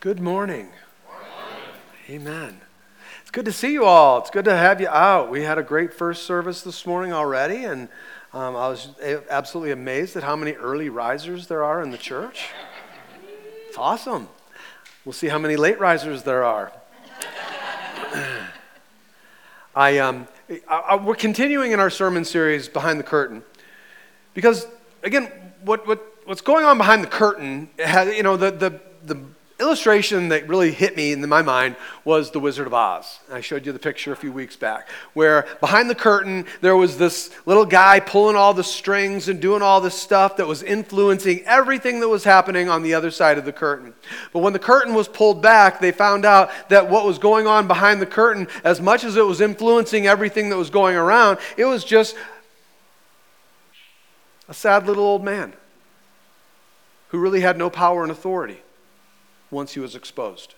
Good morning. Amen. It's good to see you all. It's good to have you out. We had a great first service this morning already, and um, I was absolutely amazed at how many early risers there are in the church. It's awesome. We'll see how many late risers there are. I, um, I, I, we're continuing in our sermon series, Behind the Curtain, because, again, what, what, what's going on behind the curtain, you know, the, the, the illustration that really hit me in my mind was The Wizard of Oz. I showed you the picture a few weeks back, where behind the curtain there was this little guy pulling all the strings and doing all this stuff that was influencing everything that was happening on the other side of the curtain. But when the curtain was pulled back, they found out that what was going on behind the curtain, as much as it was influencing everything that was going around, it was just a sad little old man who really had no power and authority once he was exposed.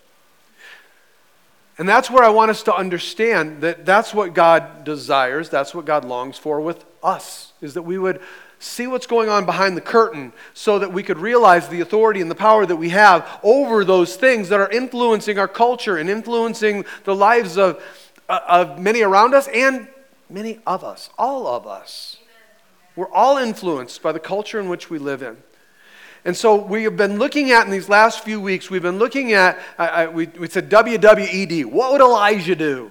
And that's where I want us to understand that that's what God desires, that's what God longs for with us, is that we would see what's going on behind the curtain so that we could realize the authority and the power that we have over those things that are influencing our culture and influencing the lives of, uh, of many around us and many of us, all of us. We're all influenced by the culture in which we live in. And so we have been looking at in these last few weeks, we've been looking at, uh, we, we said WWED. What would Elijah do?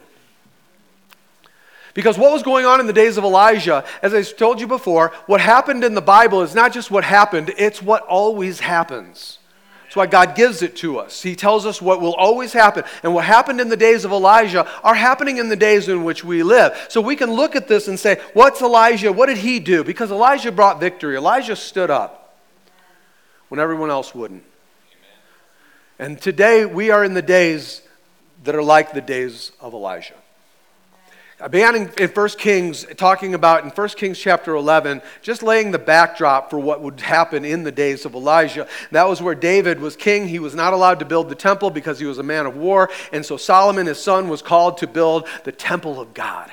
Because what was going on in the days of Elijah, as I told you before, what happened in the Bible is not just what happened, it's what always happens. That's why God gives it to us. He tells us what will always happen. And what happened in the days of Elijah are happening in the days in which we live. So we can look at this and say, what's Elijah? What did he do? Because Elijah brought victory. Elijah stood up when everyone else wouldn't. Amen. And today we are in the days that are like the days of Elijah. I began in, in 1 Kings talking about in 1 Kings chapter 11, just laying the backdrop for what would happen in the days of Elijah. That was where David was king. He was not allowed to build the temple because he was a man of war. And so Solomon, his son, was called to build the temple of God.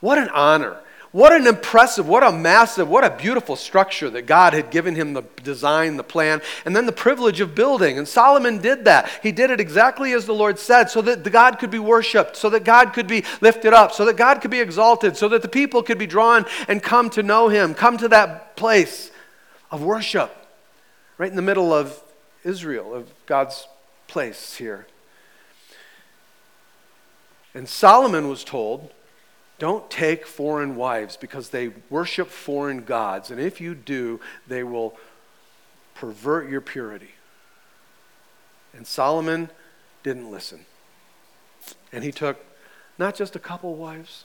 What an honor. What an impressive, what a massive, what a beautiful structure that God had given him the design, the plan, and then the privilege of building. And Solomon did that. He did it exactly as the Lord said, so that God could be worshiped, so that God could be lifted up, so that God could be exalted, so that the people could be drawn and come to know him, come to that place of worship, right in the middle of Israel, of God's place here. And Solomon was told, don't take foreign wives because they worship foreign gods. And if you do, they will pervert your purity. And Solomon didn't listen. And he took not just a couple wives,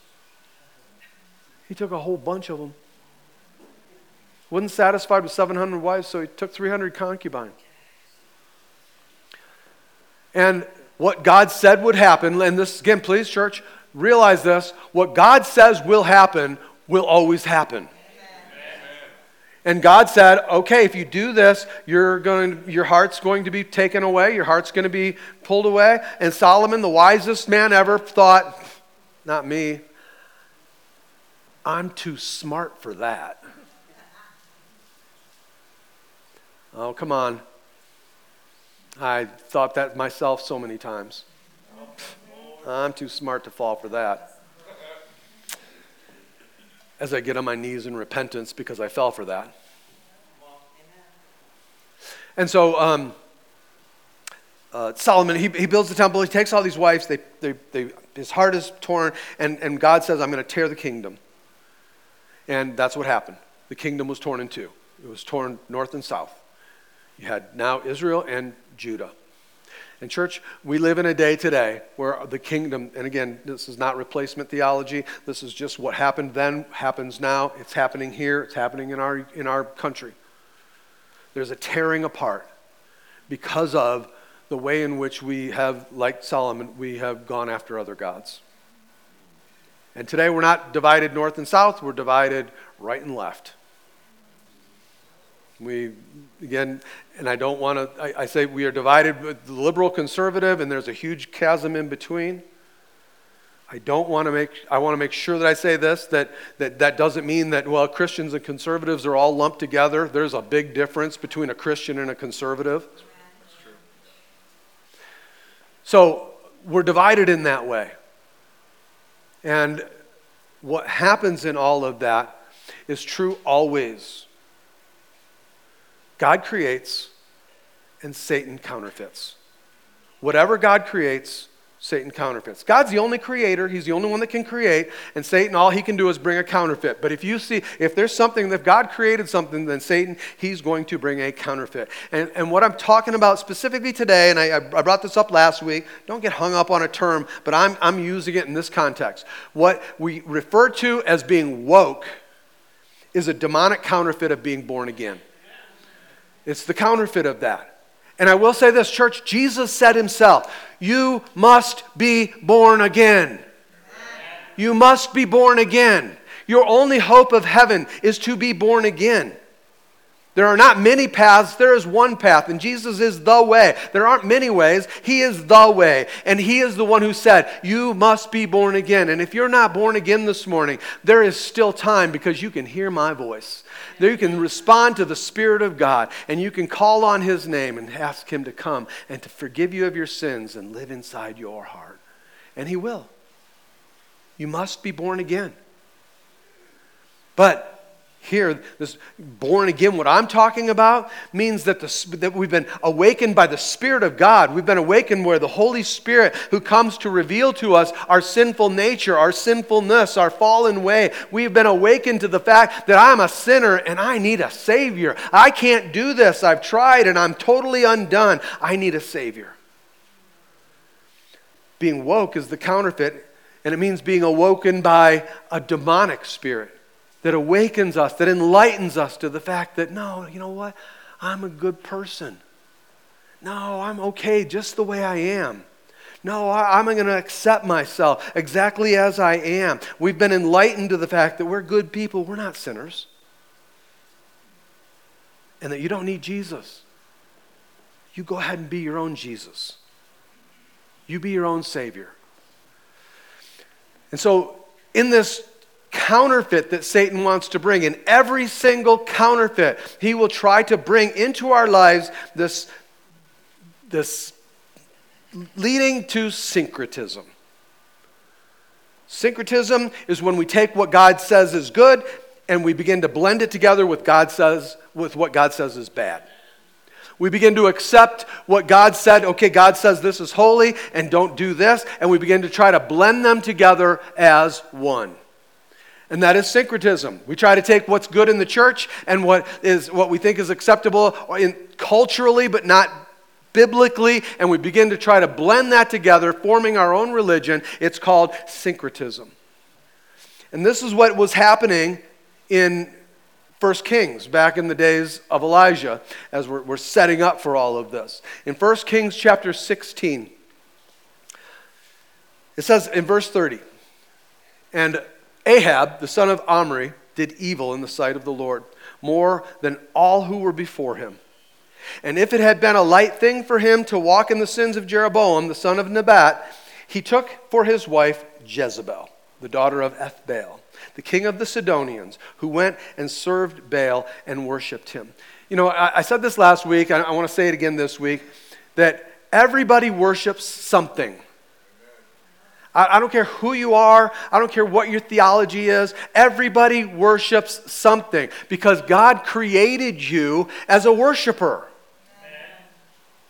he took a whole bunch of them. Wasn't satisfied with 700 wives, so he took 300 concubines. And what God said would happen, and this again, please, church, realize this what God says will happen will always happen. And God said, okay, if you do this, you're going, your heart's going to be taken away, your heart's going to be pulled away. And Solomon, the wisest man ever, thought, not me, I'm too smart for that. Oh, come on. I thought that myself so many times. I'm too smart to fall for that. As I get on my knees in repentance because I fell for that. And so um, uh, Solomon, he, he builds the temple, he takes all these wives, they, they, they, his heart is torn, and, and God says, I'm going to tear the kingdom. And that's what happened. The kingdom was torn in two, it was torn north and south. You had now Israel and Judah. And, church, we live in a day today where the kingdom, and again, this is not replacement theology. This is just what happened then, happens now. It's happening here, it's happening in our, in our country. There's a tearing apart because of the way in which we have, like Solomon, we have gone after other gods. And today we're not divided north and south, we're divided right and left. We, again, and I don't want to, I, I, say we are divided with the liberal conservative, and there's a huge chasm in between. I don't want to make, I want to make sure that I say this that, that that doesn't mean that, well, Christians and conservatives are all lumped together. There's a big difference between a Christian and a conservative. So we're divided in that way. And what happens in all of that is true always. God creates and Satan counterfeits. Whatever God creates, Satan counterfeits. God's the only creator, he's the only one that can create, and Satan all he can do is bring a counterfeit. But if you see if there's something if God created something, then Satan he's going to bring a counterfeit. And, and what I'm talking about specifically today, and I, I brought this up last week, don't get hung up on a term, but I'm, I'm using it in this context. What we refer to as being woke is a demonic counterfeit of being born again. It's the counterfeit of that. And I will say this, church, Jesus said himself, You must be born again. You must be born again. Your only hope of heaven is to be born again. There are not many paths, there is one path, and Jesus is the way. There aren't many ways, He is the way. And He is the one who said, You must be born again. And if you're not born again this morning, there is still time because you can hear my voice. There you can respond to the Spirit of God, and you can call on His name and ask Him to come and to forgive you of your sins and live inside your heart. And He will. You must be born again. But here, this born again, what I'm talking about means that, the, that we've been awakened by the Spirit of God. We've been awakened where the Holy Spirit, who comes to reveal to us our sinful nature, our sinfulness, our fallen way, we've been awakened to the fact that I'm a sinner and I need a Savior. I can't do this. I've tried and I'm totally undone. I need a Savior. Being woke is the counterfeit, and it means being awoken by a demonic spirit that awakens us, that enlightens us to the fact that, no, you know what? I'm a good person. No, I'm okay just the way I am. No, I, am going to accept myself exactly as I am. We've been enlightened to the fact that we're good people, we're not sinners. And that you don't need Jesus. You go ahead and be your own Jesus. You be your own Savior. And so, in this counterfeit that Satan wants to bring. In every single counterfeit, he will try to bring into our lives this, this leading to syncretism. Syncretism is when we take what God says is good and we begin to blend it together with God says with what God says is bad. We begin to accept what God said, okay, God says this is holy and don't do this, and we begin to try to blend them together as one and that is syncretism. We try to take what's good in the church and what is what we think is acceptable in, culturally, but not biblically, and we begin to try to blend that together, forming our own religion. It's called syncretism. And this is what was happening in 1 Kings back in the days of Elijah as we're, we're setting up for all of this. In 1 Kings chapter 16, it says in verse 30, and Ahab, the son of Omri, did evil in the sight of the Lord, more than all who were before him. And if it had been a light thing for him to walk in the sins of Jeroboam, the son of Nebat, he took for his wife Jezebel, the daughter of Ethbaal, the king of the Sidonians, who went and served Baal and worshiped him. You know, I, said this last week, I, I want to say it again this week, that everybody worships something. I, I don't care who you are, I don't care what your theology is. Everybody worships something because God created you as a worshiper.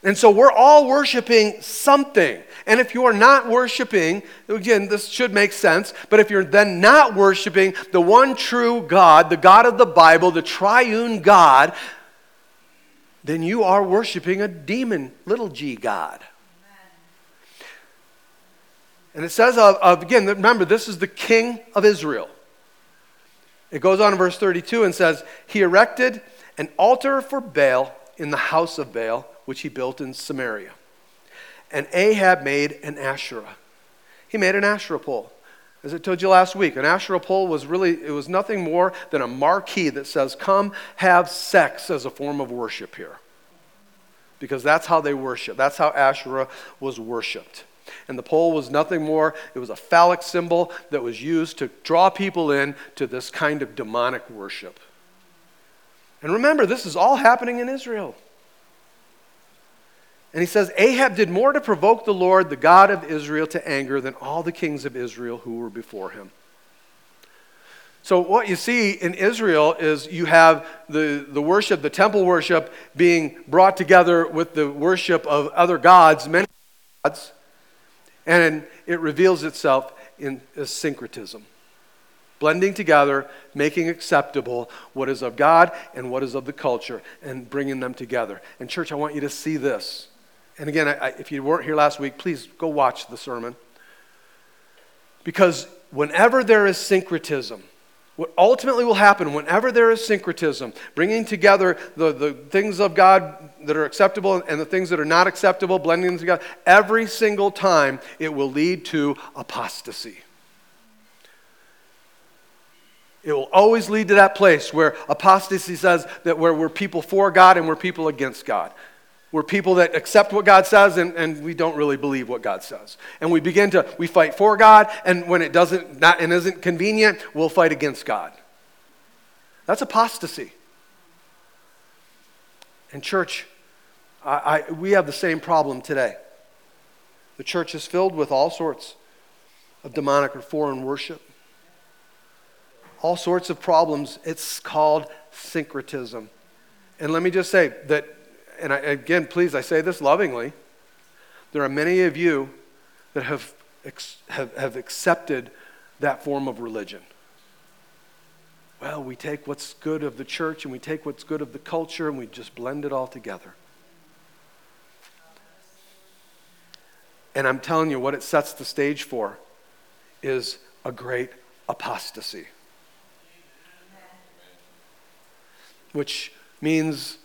And so we're all worshiping something. And if you are not worshiping, again, this should make sense, but if you're then not worshiping the one true God, the God of the Bible, the triune God, then you are worshiping a demon, little g God. And it says, of, again, remember, this is the king of Israel. It goes on in verse 32 and says, He erected an altar for Baal in the house of Baal, which he built in Samaria. And Ahab made an Asherah. He made an Asherah pole. As I told you last week, an Asherah pole was really, it was nothing more than a marquee that says, Come have sex as a form of worship here. Because that's how they worship. That's how Asherah was worshiped. And the pole was nothing more, it was a phallic symbol that was used to draw people in to this kind of demonic worship. And remember, this is all happening in Israel. And he says, Ahab did more to provoke the Lord, the God of Israel, to anger than all the kings of Israel who were before him. So, what you see in Israel is you have the, the worship, the temple worship, being brought together with the worship of other gods, many gods, and it reveals itself in syncretism. Blending together, making acceptable what is of God and what is of the culture, and bringing them together. And, church, I want you to see this. And again, I, if you weren't here last week, please go watch the sermon. Because whenever there is syncretism, what ultimately will happen whenever there is syncretism, bringing together the, the things of God that are acceptable and the things that are not acceptable, blending them together, every single time it will lead to apostasy. It will always lead to that place where apostasy says that where we're people for God and we're people against God. We're people that accept what God says and, and we don't really believe what God says. And we begin to, we fight for God, and when it doesn't, not, and isn't convenient, we'll fight against God. That's apostasy. And church, I, I, we have the same problem today. The church is filled with all sorts of demonic or foreign worship, all sorts of problems. It's called syncretism. And let me just say that and I, again, please, I say this lovingly. There are many of you that have, have, have accepted that form of religion. Well, we take what's good of the church and we take what's good of the culture and we just blend it all together. And I'm telling you, what it sets the stage for is a great apostasy. Which means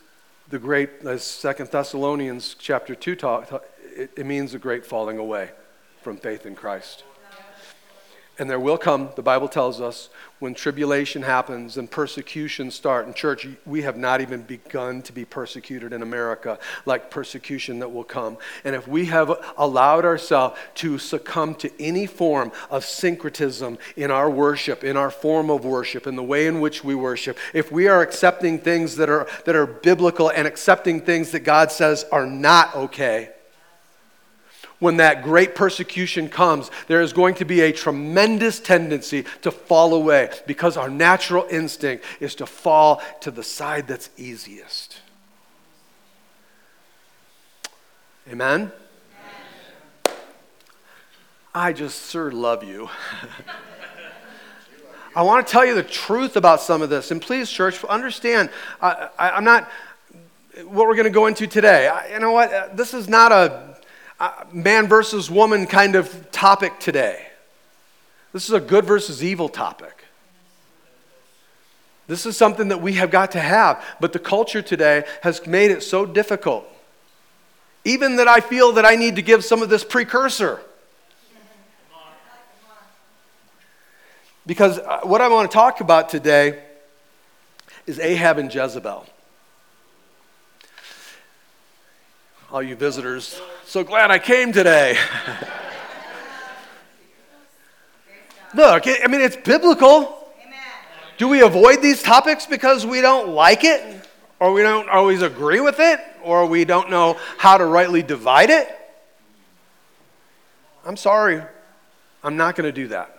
the great, as Second Thessalonians chapter 2 talk, it, it means a great falling away from faith in Christ. And there will come, the Bible tells us, when tribulation happens and persecution start. In church, we have not even begun to be persecuted in America like persecution that will come. And if we have allowed ourselves to succumb to any form of syncretism in our worship, in our form of worship, in the way in which we worship, if we are accepting things that are, that are biblical and accepting things that God says are not okay, when that great persecution comes, there is going to be a tremendous tendency to fall away because our natural instinct is to fall to the side that's easiest. Amen? I just sir love you. I want to tell you the truth about some of this. And please, church, understand, I, am not what we're going to go into today. I, you know what? Uh, this is not a man versus woman kind of topic today. This is a good versus evil topic. This is something that we have got to have, but the culture today has made it so difficult. Even that I feel that I need to give some of this precursor. Because uh, what I want to talk about today is Ahab and Jezebel. All you visitors, so glad I came today. Look, I mean, it's biblical. Do we avoid these topics because we don't like it? Or we don't always agree with it? Or we don't know how to rightly divide it? I'm sorry. I'm not going to do that.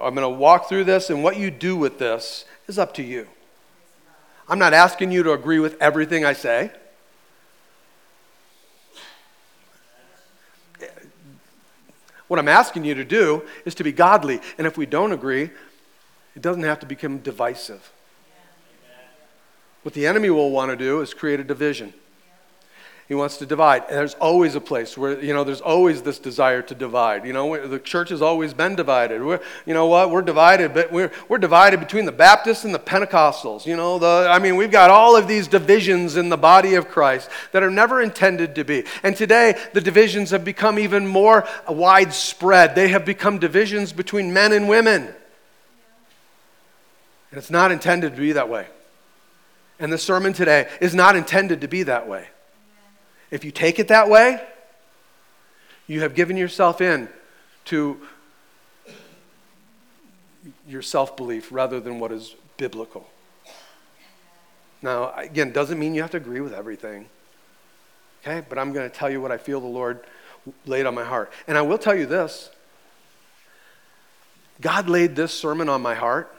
I'm going to walk through this, and what you do with this is up to you. I'm not asking you to agree with everything I say. What I'm asking you to do is to be godly. And if we don't agree, it doesn't have to become divisive. What the enemy will want to do is create a division. He wants to divide. And there's always a place where, you know, there's always this desire to divide. You know, the church has always been divided. We're, you know what? We're divided, but we're, we're divided between the Baptists and the Pentecostals. You know, the, I mean, we've got all of these divisions in the body of Christ that are never intended to be. And today, the divisions have become even more widespread. They have become divisions between men and women. And it's not intended to be that way. And the sermon today is not intended to be that way. If you take it that way, you have given yourself in to your self belief rather than what is biblical. Now, again, doesn't mean you have to agree with everything. Okay? But I'm going to tell you what I feel the Lord laid on my heart. And I will tell you this God laid this sermon on my heart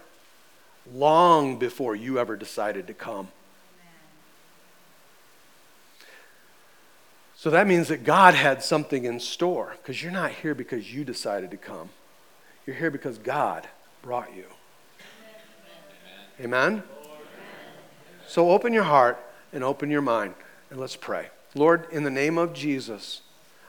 long before you ever decided to come. So that means that God had something in store because you're not here because you decided to come. You're here because God brought you. Amen? Amen? So open your heart and open your mind and let's pray. Lord, in the name of Jesus,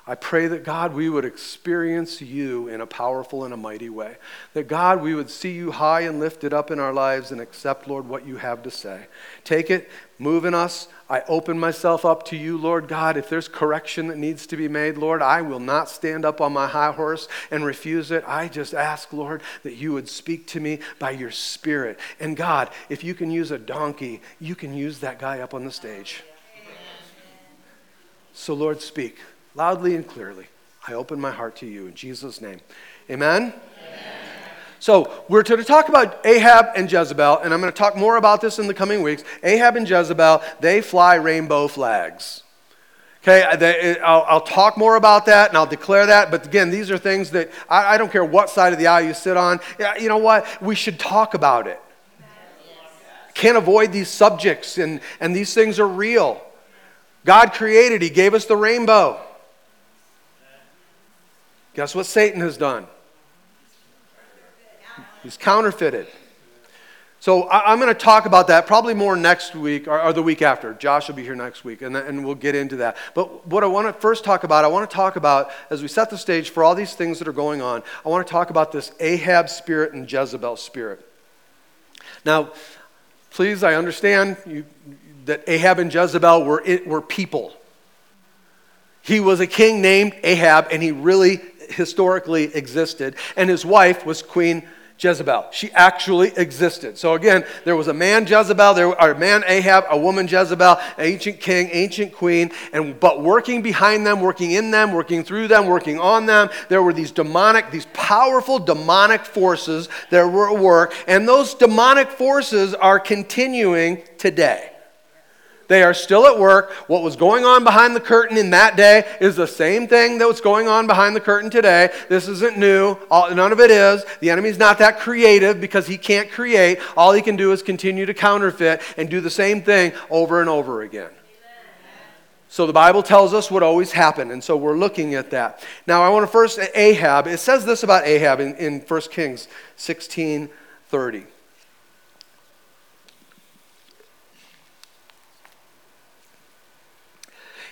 I pray that God, we would experience you in a powerful and a mighty way. That God, we would see you high and lifted up in our lives and accept, Lord, what you have to say. Take it, move in us. I open myself up to you, Lord God. If there's correction that needs to be made, Lord, I will not stand up on my high horse and refuse it. I just ask, Lord, that you would speak to me by your Spirit. And God, if you can use a donkey, you can use that guy up on the stage. So, Lord, speak loudly and clearly. I open my heart to you in Jesus' name. Amen? Amen. So, we're to talk about Ahab and Jezebel, and I'm going to talk more about this in the coming weeks. Ahab and Jezebel, they fly rainbow flags. Okay, I'll, talk more about that and I'll declare that. But again, these are things that I, I don't care what side of the aisle you sit on. You know what? We should talk about it. Can't avoid these subjects, and, and these things are real. God created, He gave us the rainbow. Guess what Satan has done? He's counterfeited. So I, am going to talk about that probably more next week or, or, the week after. Josh will be here next week, and, and we'll get into that. But what I want to first talk about, I want to talk about, as we set the stage for all these things that are going on, I want to talk about this Ahab spirit and Jezebel spirit. Now, please, I understand you, that Ahab and Jezebel were, it, were people. He was a king named Ahab, and he really historically existed, and his wife was Queen Jezebel. She actually existed. So again, there was a man Jezebel, there a man Ahab, a woman Jezebel, ancient king, ancient queen, and but working behind them, working in them, working through them, working on them, there were these demonic, these powerful demonic forces that were at work, and those demonic forces are continuing today. They are still at work. What was going on behind the curtain in that day is the same thing that was going on behind the curtain today. This isn't new. All, none of it is. The enemy's not that creative because he can't create. All he can do is continue to counterfeit and do the same thing over and over again. So the Bible tells us what always happened, and so we're looking at that. Now I want to first Ahab. It says this about Ahab in, in 1 Kings 16 30.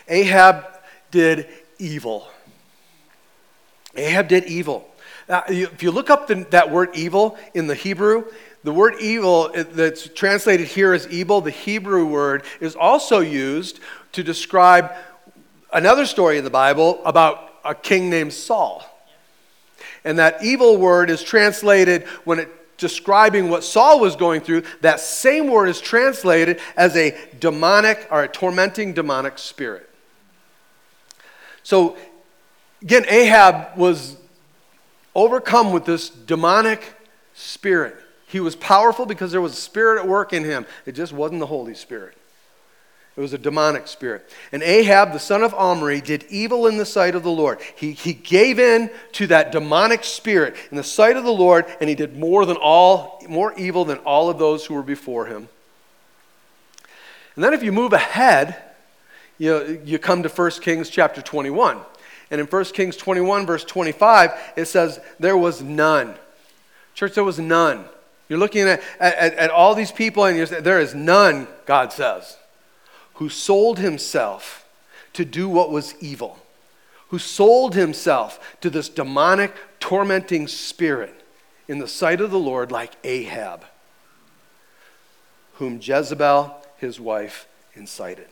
Ahab did evil. Ahab did evil. Now, if you look up the, that word evil in the Hebrew, the word evil that's translated here as evil, the Hebrew word, is also used to describe another story in the Bible about a king named Saul. And that evil word is translated when it describing what Saul was going through, that same word is translated as a demonic or a tormenting demonic spirit. So, again, Ahab was overcome with this demonic spirit. He was powerful because there was a spirit at work in him. It just wasn't the Holy Spirit. It was a demonic spirit. And Ahab, the son of Omri, did evil in the sight of the Lord. He, he gave in to that demonic spirit in the sight of the Lord, and he did more than all, more evil than all of those who were before him. And then if you move ahead you, you come to 1 Kings chapter 21. And in 1 Kings 21, verse 25, it says, There was none. Church, there was none. You're looking at, at, at all these people, and you're saying, There is none, God says, who sold himself to do what was evil, who sold himself to this demonic, tormenting spirit in the sight of the Lord, like Ahab, whom Jezebel, his wife, incited.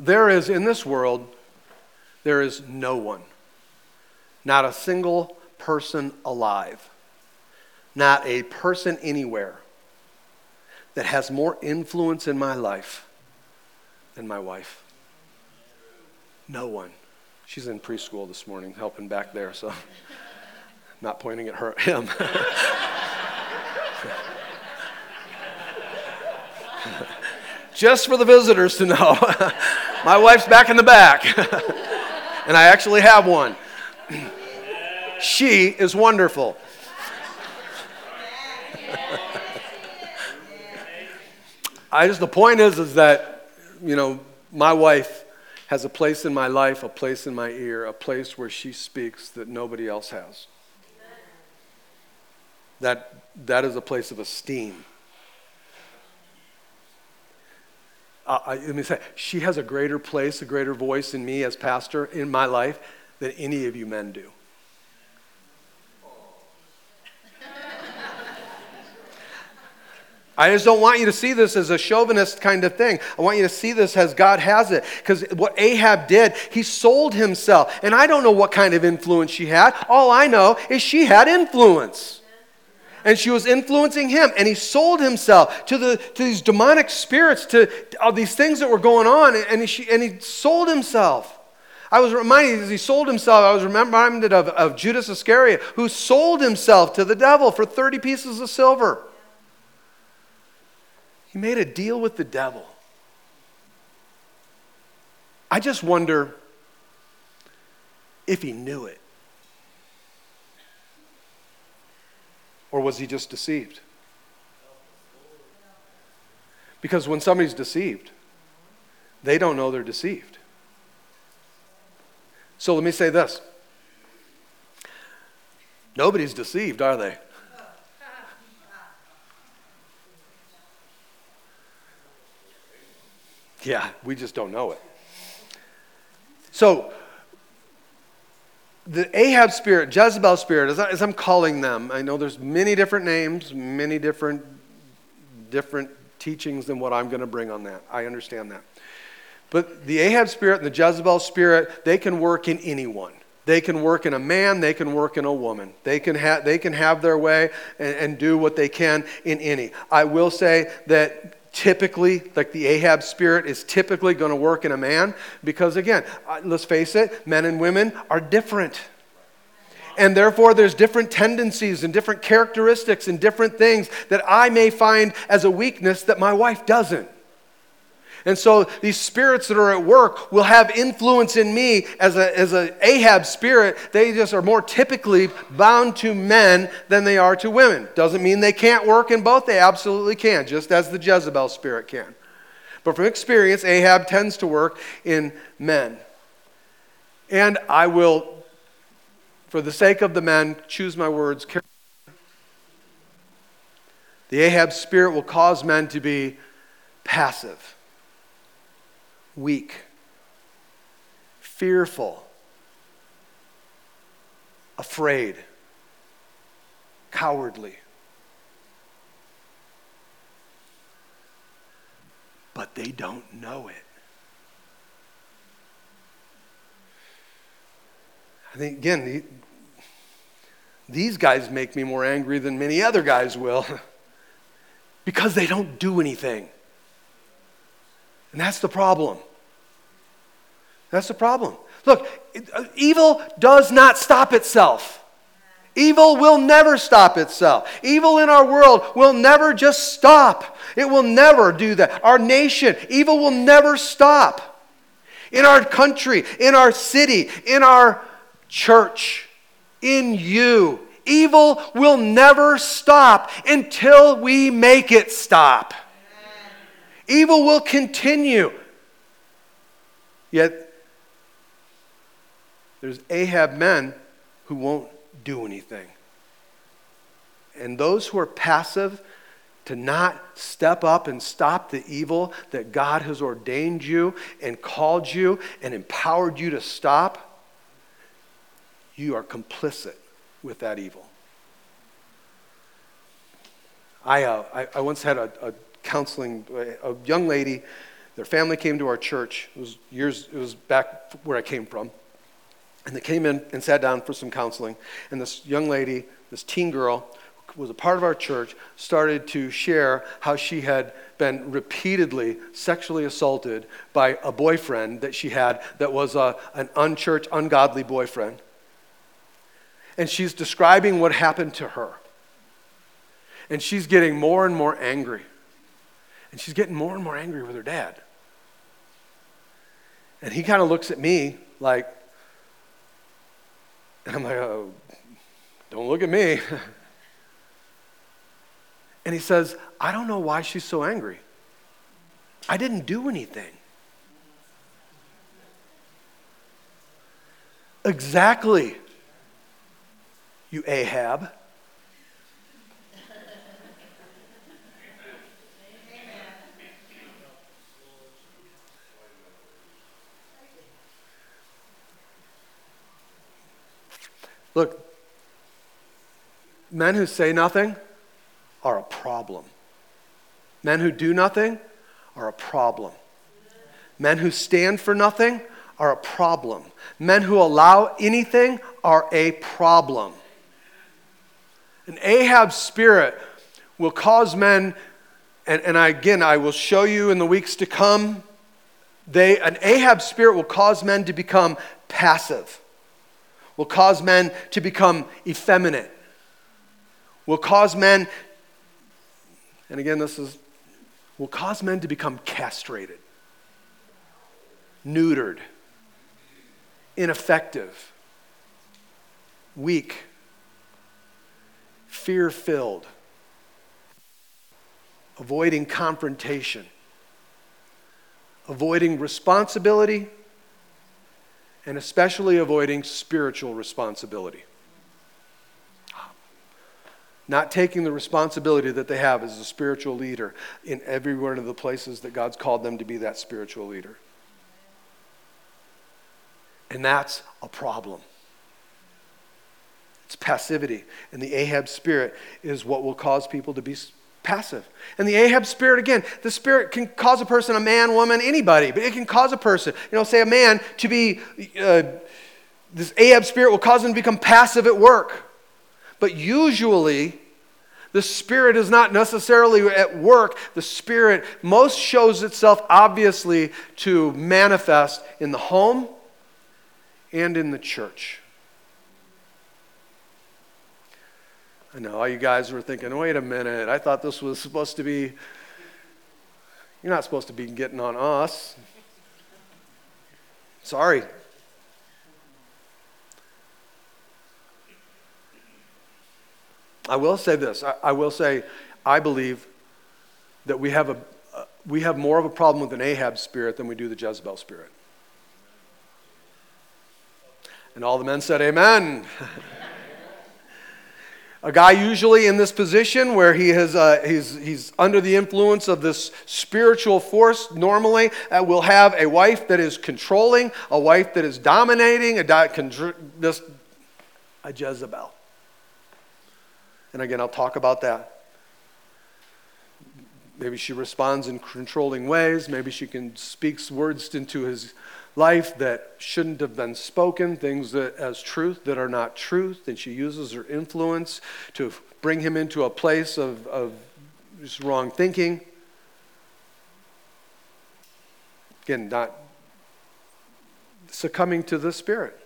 There is, in this world, there is no one, not a single person alive, not a person anywhere that has more influence in my life than my wife. No one. She's in preschool this morning, helping back there, so not pointing at her, him. Just for the visitors to know. My wife's back in the back. and I actually have one. she is wonderful. I just the point is is that you know my wife has a place in my life, a place in my ear, a place where she speaks that nobody else has. That that is a place of esteem. Uh, let me say, she has a greater place, a greater voice in me as pastor in my life than any of you men do. I just don't want you to see this as a chauvinist kind of thing. I want you to see this as God has it. Because what Ahab did, he sold himself. And I don't know what kind of influence she had. All I know is she had influence. And she was influencing him. And he sold himself to, the, to these demonic spirits, to all these things that were going on. And he, and he sold himself. I was reminded as he sold himself, I was reminded of, of Judas Iscariot, who sold himself to the devil for 30 pieces of silver. He made a deal with the devil. I just wonder if he knew it. Or was he just deceived? Because when somebody's deceived, they don't know they're deceived. So let me say this nobody's deceived, are they? Yeah, we just don't know it. So, the Ahab spirit, Jezebel spirit, as, I, as I'm calling them, I know there's many different names, many different, different teachings than what I'm going to bring on that. I understand that. But the Ahab spirit and the Jezebel spirit, they can work in anyone. They can work in a man, they can work in a woman. They can, ha- they can have their way and, and do what they can in any. I will say that typically, like the Ahab spirit, is typically going to work in a man because, again, uh, let's face it, men and women are different. And therefore, there's different tendencies and different characteristics and different things that I may find as a weakness that my wife doesn't. And so these spirits that are at work will have influence in me as a as a Ahab spirit. They just are more typically bound to men than they are to women. Doesn't mean they can't work in both. They absolutely can, just as the Jezebel spirit can. But from experience, Ahab tends to work in men. And I will, for the sake of the men, choose my words carefully. The Ahab spirit will cause men to be passive weak, fearful, afraid, cowardly. But they don't know it. I think, again, these guys make me more angry than many other guys will because they don't do anything. And that's the problem. That's the problem. Look, uh, evil does not stop itself. Evil will never stop itself. Evil in our world will never just stop. It will never do that. Our nation, evil will never stop. In our country, in our city, in our church, in you, evil will never stop until we make it stop. Evil will continue. Yet, there's Ahab men who won't do anything. And those who are passive to not step up and stop the evil that God has ordained you and called you and empowered you to stop, you are complicit with that evil. I, uh, I, I, once had a, a counseling, a young lady, their family came to our church. It was years, it was back where I came from. And they came in and sat down for some counseling. And this young lady, this teen girl, who was a part of our church, started to share how she had been repeatedly sexually assaulted by a boyfriend that she had that was a, an unchurched, ungodly boyfriend. And she's describing what happened to her. And she's getting more and more angry. And she's getting more and more angry with her dad. And he kind of looks at me like, and I'm like, oh, don't look at me. and he says, I don't know why she's so angry. I didn't do anything. Exactly, you Ahab. Look, men who say nothing are a problem. Men who do nothing are a problem. Men who stand for nothing are a problem. Men who allow anything are a problem. An Ahab spirit will cause men, and, and I, again, I will show you in the weeks to come, they, an Ahab spirit will cause men to become passive, will cause men to become effeminate, will cause men, and again, this is, will cause men to become castrated, neutered ineffective, weak, fear filled, avoiding confrontation, avoiding responsibility, and especially avoiding spiritual responsibility. Not taking the responsibility that they have as a spiritual leader in every one of the places that God's called them to be that spiritual leader. And that's a problem. It's passivity. And the Ahab spirit is what will cause people to be passive. And the Ahab spirit, again, the spirit can cause a person, a man, woman, anybody, but it can cause a person, you know, say a man to be, uh, this Ahab spirit will cause him to become passive at work. But usually, the Spirit is not necessarily at work. The Spirit most shows itself obviously to manifest in the home and in the church. I know all you guys were thinking, wait a minute, I thought this was supposed to be, you're not supposed to be getting on us. Sorry. I will say this. I, I will say, I believe that we have, a, uh, we have more of a problem with an Ahab spirit than we do the Jezebel spirit. And all the men said, Amen. a guy usually in this position where he has, uh, he's, he's under the influence of this spiritual force normally uh, will have a wife that is controlling, a wife that is dominating, a, di- this, a Jezebel. And again, I'll talk about that. Maybe she responds in controlling ways. Maybe she can speaks words into his life that shouldn't have been spoken, things that as truth that are not truth, and she uses her influence to bring him into a place of, of wrong thinking. Again, not succumbing to the spirit.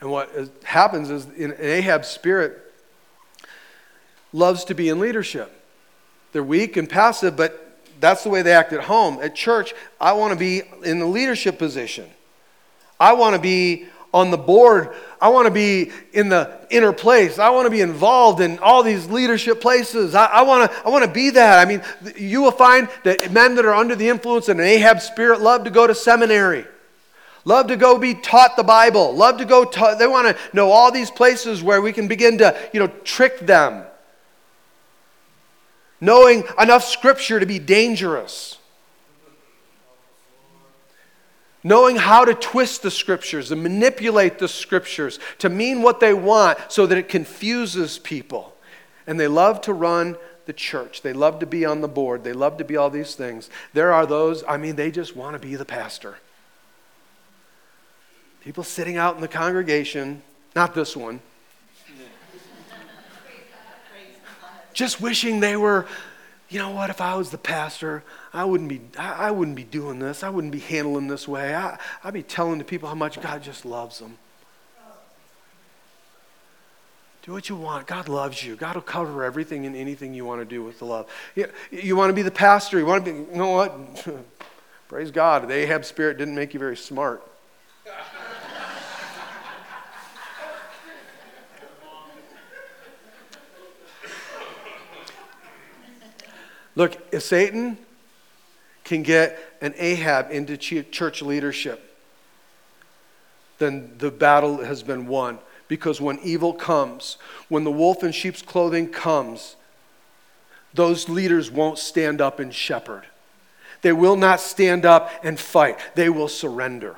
And what happens is in Ahab's spirit loves to be in leadership. They're weak and passive, but that's the way they act at home. At church, I want to be in the leadership position. I want to be on the board. I want to be in the inner place. I want to be involved in all these leadership places. I, I, want to, I want to be that. I mean, you will find that men that are under the influence of an Ahab spirit love to go to seminary, love to go be taught the Bible, love to go, ta- they want to know all these places where we can begin to, you know, trick them knowing enough scripture to be dangerous, knowing how to twist the scriptures and manipulate the scriptures to mean what they want so that it confuses people. And they love to run the church. They love to be on the board. They love to be all these things. There are those, I mean, they just want to be the pastor. People sitting out in the congregation, not this one, just wishing they were, you know what, if I was the pastor, I wouldn't be, I, wouldn't be doing this. I wouldn't be handling this way. I, I'd be telling the people how much God just loves them. Do what you want. God loves you. God will cover everything and anything you want to do with the love. You, you want to be the pastor. You want to be, you know what? Praise God. The Ahab spirit didn't make you very smart. Look, if Satan can get an Ahab into church leadership, then the battle has been won. Because when evil comes, when the wolf in sheep's clothing comes, those leaders won't stand up and shepherd. They will not stand up and fight. They will surrender.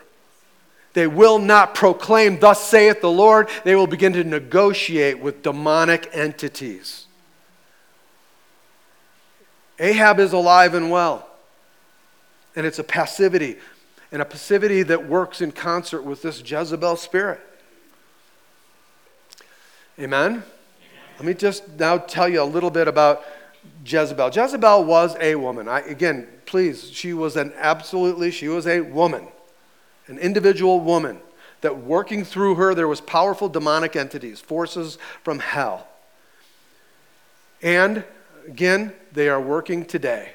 They will not proclaim, Thus saith the Lord. They will begin to negotiate with demonic entities. Ahab is alive and well. And it's a passivity, and a passivity that works in concert with this Jezebel spirit. Amen? Let me just now tell you a little bit about Jezebel. Jezebel was a woman. I, again, please, she was an absolutely, she was a woman, an individual woman that working through her there was powerful demonic entities, forces from hell. And again, they are working today.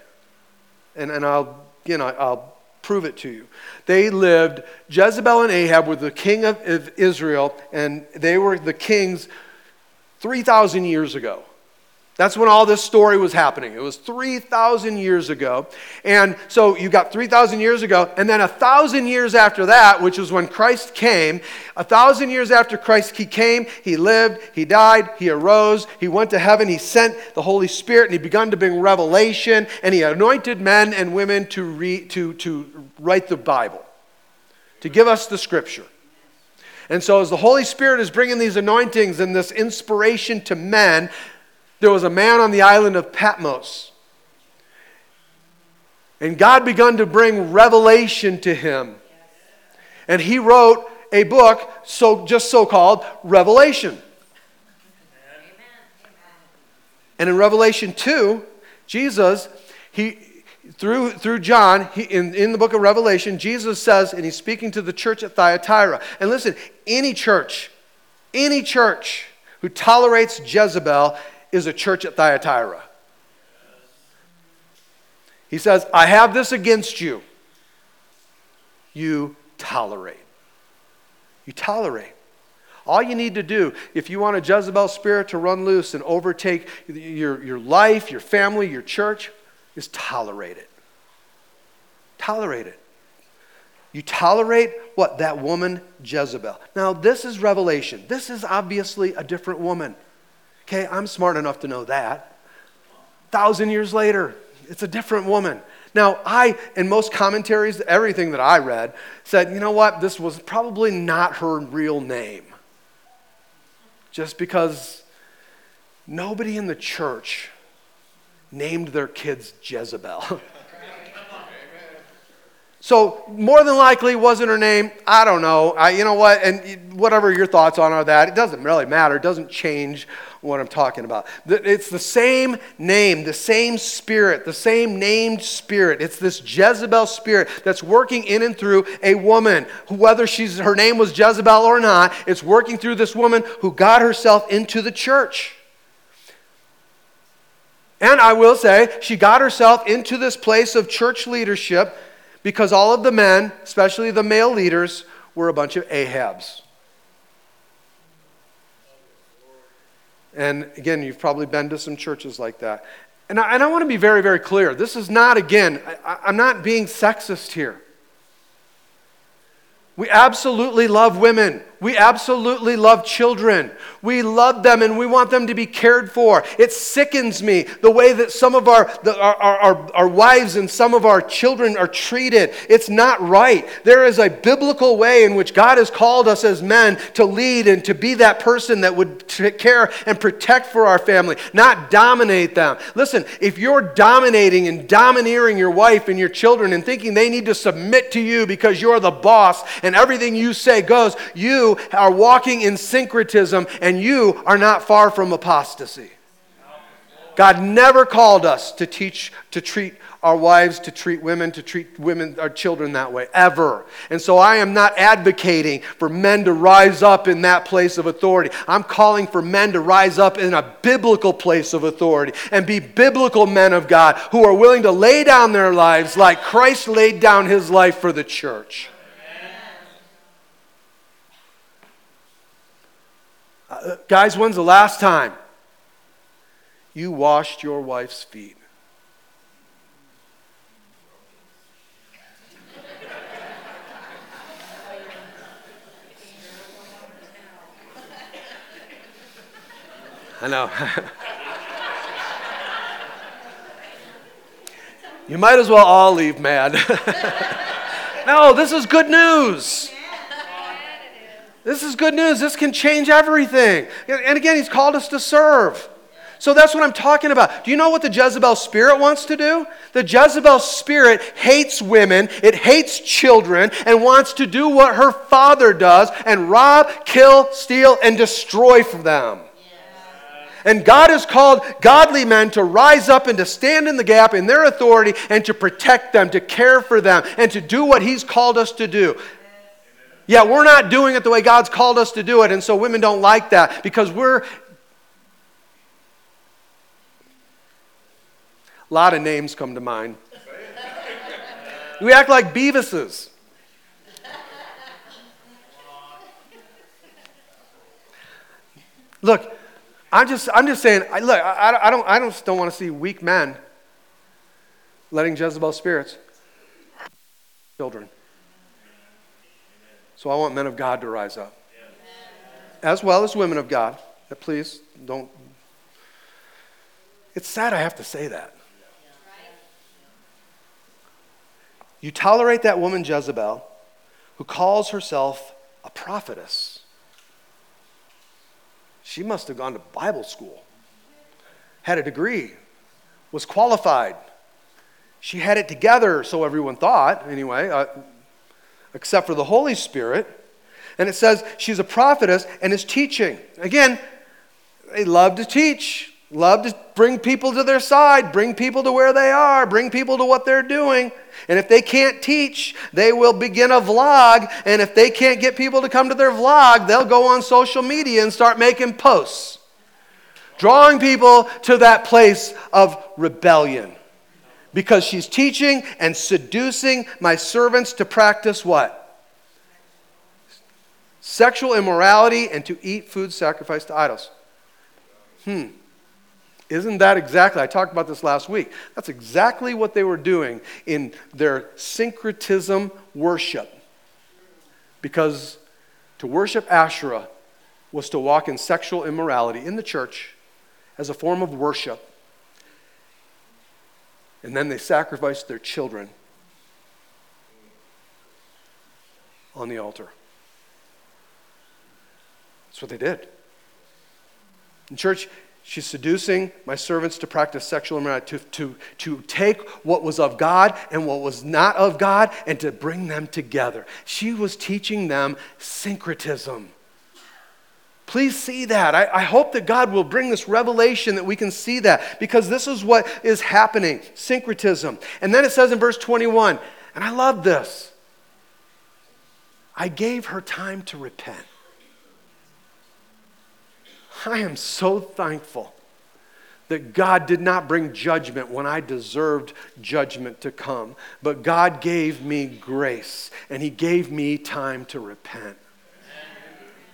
And, and I'll, again, I'll prove it to you. They lived, Jezebel and Ahab were the king of, of Israel, and they were the kings 3,000 years ago. That's when all this story was happening. It was 3,000 years ago. And so you got 3,000 years ago, and then a thousand years after that, which was when Christ came, a thousand years after Christ he came, he lived, he died, he arose, he went to heaven, he sent the Holy Spirit, and he begun to bring revelation, and he anointed men and women to, re, to, to write the Bible, to give us the scripture. And so, as the Holy Spirit is bringing these anointings and this inspiration to men, there was a man on the island of Patmos. And God begun to bring revelation to him. And he wrote a book, so just so called Revelation. And in Revelation 2, Jesus, he, through, through John, he, in, in the book of Revelation, Jesus says, and he's speaking to the church at Thyatira. And listen, any church, any church who tolerates Jezebel is a church at Thyatira. He says, I have this against you. You tolerate. You tolerate. All you need to do, if you want a Jezebel spirit to run loose and overtake your, your life, your family, your church, is tolerate it. Tolerate it. You tolerate what? That woman, Jezebel. Now, this is revelation. This is obviously a different woman. Okay, I'm smart enough to know that. Thousand years later, it's a different woman. Now, I, in most commentaries, everything that I read, said, you know what, this was probably not her real name. Just because nobody in the church named their kids Jezebel. So more than likely wasn't her name. I don't know. I, you know what? And whatever your thoughts on are that, it doesn't really matter. It doesn't change what I'm talking about. It's the same name, the same spirit, the same named spirit. It's this Jezebel spirit that's working in and through a woman, whether she's her name was Jezebel or not. It's working through this woman who got herself into the church. And I will say, she got herself into this place of church leadership because all of the men, especially the male leaders, were a bunch of Ahabs. And again, you've probably been to some churches like that. And I, and I want to be very, very clear. This is not, again, I, I'm not being sexist here. We absolutely love women. We absolutely love children. We love them and we want them to be cared for. It sickens me the way that some of our, the, our, our, our wives and some of our children are treated. It's not right. There is a biblical way in which God has called us as men to lead and to be that person that would take care and protect for our family, not dominate them. Listen, if you're dominating and domineering your wife and your children and thinking they need to submit to you because you're the boss and everything you say goes, you are walking in syncretism and you are not far from apostasy. God never called us to teach, to treat our wives, to treat women, to treat women, our children that way, ever. And so I am not advocating for men to rise up in that place of authority. I'm calling for men to rise up in a biblical place of authority and be biblical men of God who are willing to lay down their lives like Christ laid down his life for the church. Guys, when's the last time you washed your wife's feet? I know. you might as well all leave mad. no, this is good news. This is good news. This can change everything. And again, he's called us to serve. So that's what I'm talking about. Do you know what the Jezebel spirit wants to do? The Jezebel spirit hates women, it hates children, and wants to do what her father does and rob, kill, steal, and destroy for them. And God has called godly men to rise up and to stand in the gap in their authority and to protect them, to care for them, and to do what He's called us to do. Yeah, we're not doing it the way God's called us to do it, and so women don't like that because we're. A lot of names come to mind. We act like Beavises. Look, I'm just, I'm just saying, I, look, I, I, don't, I don't, don't want to see weak men letting Jezebel spirits children. So I want men of God to rise up, as well as women of God. Please don't. It's sad I have to say that. You tolerate that woman Jezebel, who calls herself a prophetess. She must have gone to Bible school, had a degree, was qualified. She had it together, so everyone thought, anyway, uh, except for the Holy Spirit. And it says she's a prophetess and is teaching. Again, they love to teach. Love to bring people to their side, bring people to where they are, bring people to what they're doing. And if they can't teach, they will begin a vlog. And if they can't get people to come to their vlog, they'll go on social media and start making posts, drawing people to that place of rebellion. Because she's teaching and seducing my servants to practice what? Sexual immorality and to eat food sacrificed to idols. Hmm. Isn't that exactly? I talked about this last week. That's exactly what they were doing in their syncretism worship. Because to worship Asherah was to walk in sexual immorality in the church as a form of worship. And then they sacrificed their children on the altar. That's what they did. In church, She's seducing my servants to practice sexual immorality, to, to, to take what was of God and what was not of God and to bring them together. She was teaching them syncretism. Please see that. I, I, hope that God will bring this revelation that we can see that because this is what is happening syncretism. And then it says in verse 21, and I love this I gave her time to repent. I am so thankful that God did not bring judgment when I deserved judgment to come, but God gave me grace and He gave me time to repent.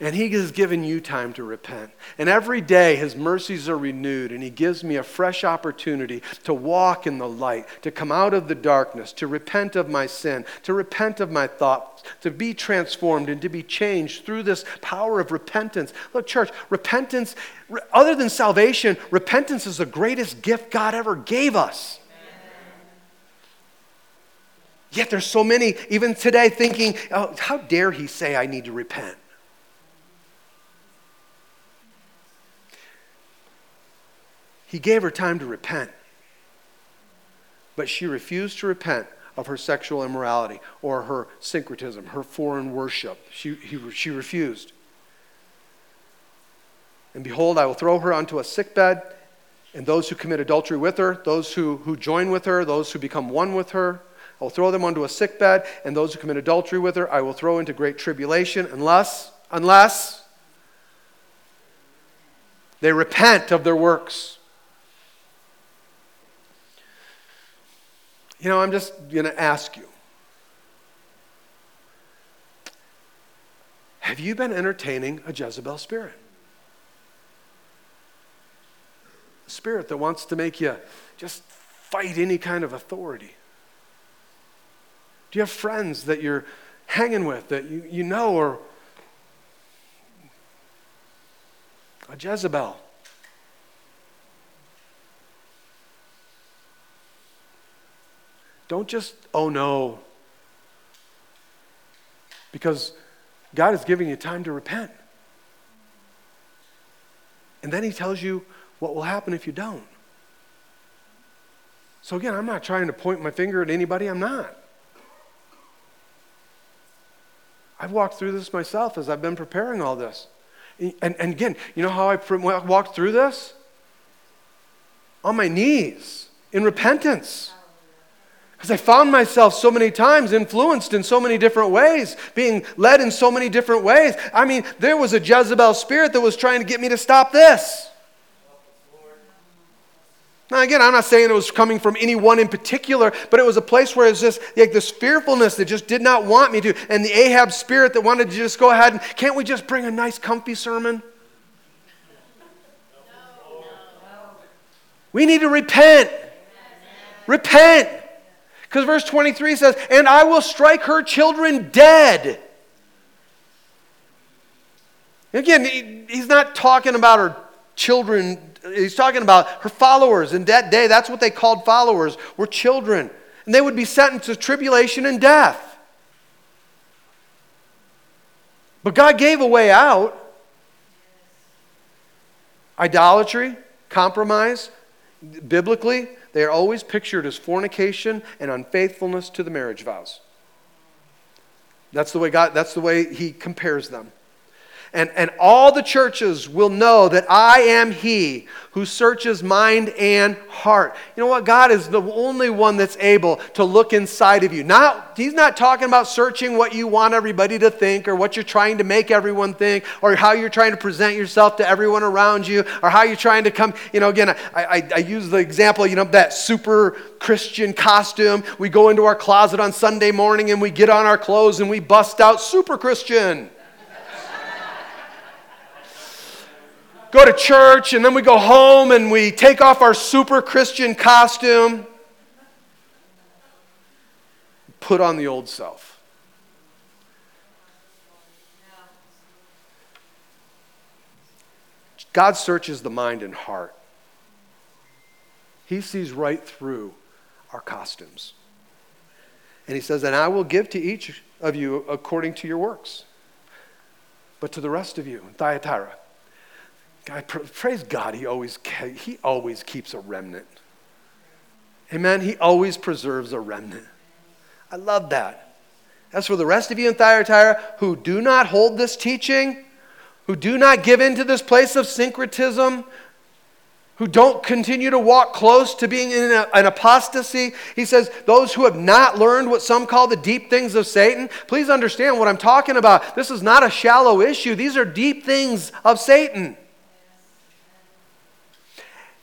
And He has given you time to repent. And every day His mercies are renewed, and He gives me a fresh opportunity to walk in the light, to come out of the darkness, to repent of my sin, to repent of my thoughts, to be transformed, and to be changed through this power of repentance. Look, church, repentance, other than salvation, repentance is the greatest gift God ever gave us. Yet there's so many, even today, thinking, oh, how dare he say I need to repent? He gave her time to repent. But she refused to repent of her sexual immorality or her syncretism, her foreign worship. She, he, she refused. And behold, I will throw her onto a sickbed, And those who commit adultery with her, those who, who join with her, those who become one with her, I will throw them onto a sick bed, and those who commit adultery with her, I will throw into great tribulation, unless, unless they repent of their works. You know, I'm just going to ask you Have you been entertaining a Jezebel spirit? A spirit that wants to make you just fight any kind of authority. Do you have friends that you're hanging with that you, you know are a Jezebel? Don't just, oh no, because God is giving you time to repent. And then He tells you what will happen if you don't. So, again, I'm not trying to point my finger at anybody, I'm not. I've walked through this myself as I've been preparing all this. And, and again, you know how I walked through this? On my knees in repentance. Because I found myself so many times influenced in so many different ways, being led in so many different ways. I mean, there was a Jezebel spirit that was trying to get me to stop this. Now, again, I'm not saying it was coming from anyone in particular, but it was a place where it was just like this fearfulness that just did not want me to, and the Ahab spirit that wanted to just go ahead and, can't we just bring a nice, comfy sermon? We need to repent. Repent. Because verse 23 says, And I will strike her children dead. Again, he's not talking about her children he's talking about her followers. In that day, that's what they called followers, were children. And they would be sentenced to tribulation and death. But God gave a way out. Idolatry, compromise, biblically, they are always pictured as fornication and unfaithfulness to the marriage vows. That's the way God, that's the way he compares them. And, and all the churches will know that I am He who searches mind and heart. You know what? God is the only one that's able to look inside of you. Not, he's not talking about searching what you want everybody to think or what you're trying to make everyone think or how you're trying to present yourself to everyone around you or how you're trying to come. You know, again, I, I, I use the example, you know, that super Christian costume. We go into our closet on Sunday morning and we get on our clothes and we bust out super Christian. Go to church and then we go home and we take off our super Christian costume, put on the old self. God searches the mind and heart. He sees right through our costumes. And he says, And I will give to each of you according to your works. But to the rest of you, Thyatira, God, praise God, he always, he always keeps a remnant. Amen? He always preserves a remnant. I love that. As for the rest of you in Thyatira who do not hold this teaching, who do not give in to this place of syncretism, who don't continue to walk close to being in a, an apostasy. He says, Those who have not learned what some call the deep things of Satan, please understand what I'm talking about. This is not a shallow issue, these are deep things of Satan.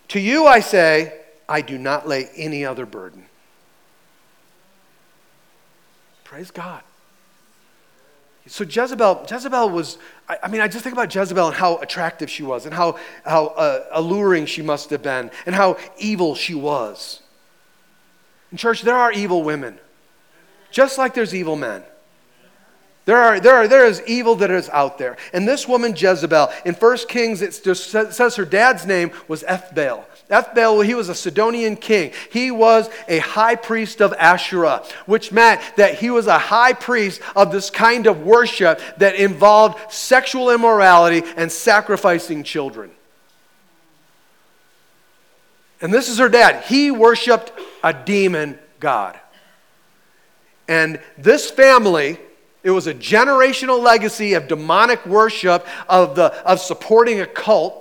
To you I say, I do not lay any other burden. Praise God. So Jezebel, Jezebel was, I, mean, I just think about Jezebel and how attractive she was and how, how uh, alluring she must have been and how evil she was. In church, there are evil women, just like there's evil men. There, are, there, are, there is evil that is out there. And this woman, Jezebel, in 1 Kings, it says her dad's name was Ethbaal. Ethbaal, he was a Sidonian king. He was a high priest of Asherah, which meant that he was a high priest of this kind of worship that involved sexual immorality and sacrificing children. And this is her dad. He worshiped a demon god. And this family it was a generational legacy of demonic worship, of, the, of supporting a cult.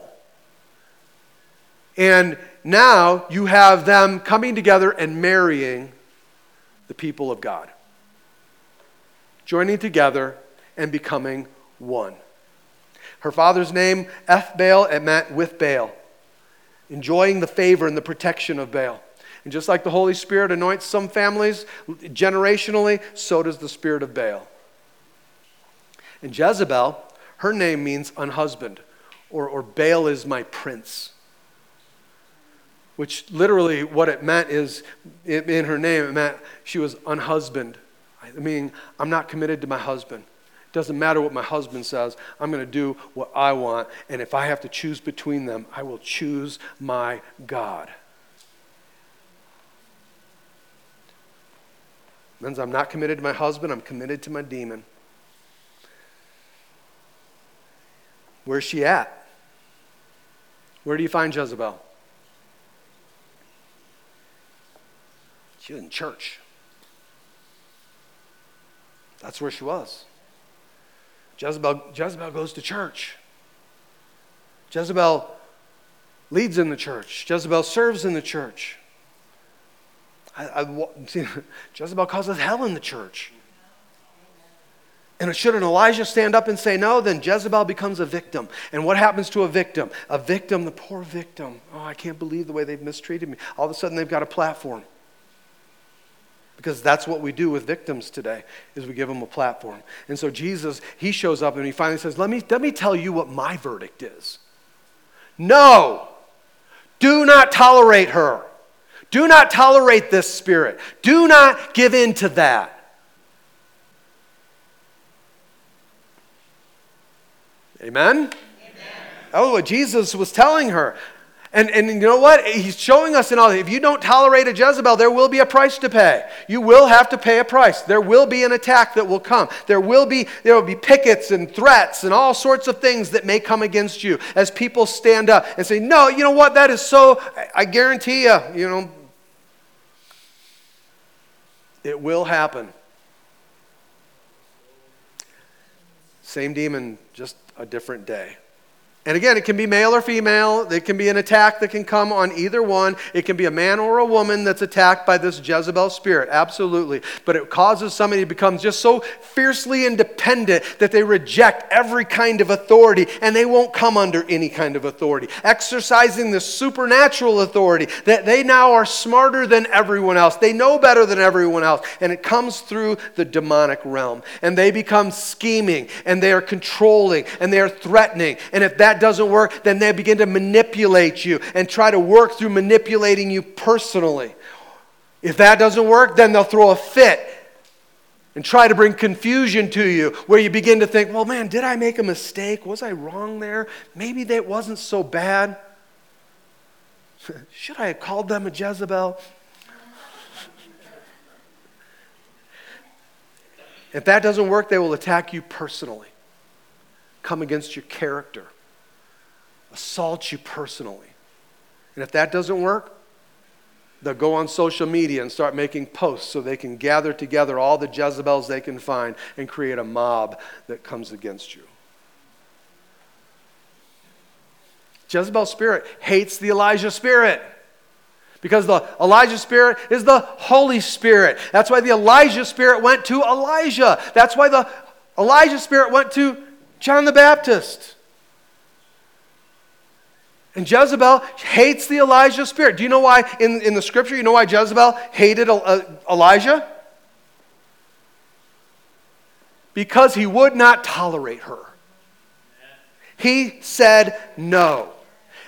And now you have them coming together and marrying the people of God, joining together and becoming one. Her father's name, F Ethbaal, it meant with Baal, enjoying the favor and the protection of Baal. And just like the Holy Spirit anoints some families generationally, so does the spirit of Baal. And Jezebel, her name means unhusband, or, or Baal is my prince. Which literally, what it meant is, in her name, it meant she was unhusband. I mean, I'm not committed to my husband. It doesn't matter what my husband says. I'm going to do what I want. And if I have to choose between them, I will choose my God. Means I'm not committed to my husband, I'm committed to my demon. Where's she at? Where do you find Jezebel? She in church. That's where she was. Jezebel, Jezebel goes to church. Jezebel leads in the church. Jezebel serves in the church. I, I, Jezebel causes hell in the church. And should an Elijah stand up and say no, then Jezebel becomes a victim. And what happens to a victim? A victim, the poor victim. Oh, I can't believe the way they've mistreated me. All of a sudden, they've got a platform. Because that's what we do with victims today, is we give them a platform. And so Jesus, he shows up and he finally says, let me, let me tell you what my verdict is. No, do not tolerate her. Do not tolerate this spirit. Do not give in to that. Amen? Amen? Oh, what Jesus was telling her. And, and you know what? He's showing us in all if you don't tolerate a Jezebel, there will be a price to pay. You will have to pay a price. There will be an attack that will come. There will be there will be pickets and threats and all sorts of things that may come against you as people stand up and say, "No, you know what? That is so I guarantee you, you know, it will happen." Same demon, just a different day. And again, it can be male or female. It can be an attack that can come on either one. It can be a man or a woman that's attacked by this Jezebel spirit. Absolutely. But it causes somebody to become just so fiercely independent that they reject every kind of authority and they won't come under any kind of authority. Exercising the supernatural authority that they now are smarter than everyone else. They know better than everyone else. And it comes through the demonic realm. And they become scheming and they are controlling and they are threatening. And if that that doesn't work, then they begin to manipulate you and try to work through manipulating you personally. If that doesn't work, then they'll throw a fit and try to bring confusion to you where you begin to think, well, man, did I make a mistake? Was I wrong there? Maybe that wasn't so bad. Should I have called them a Jezebel? if that doesn't work, they will attack you personally, come against your character assault you personally. And if that doesn't work, they'll go on social media and start making posts so they can gather together all the Jezebels they can find and create a mob that comes against you. Jezebel spirit hates the Elijah spirit because the Elijah spirit is the Holy Spirit. That's why the Elijah spirit went to Elijah. That's why the Elijah spirit went to John the Baptist. And Jezebel hates the Elijah spirit. Do you know why, in, in the scripture, you know why Jezebel hated uh, Elijah? Because he would not tolerate her. He said no.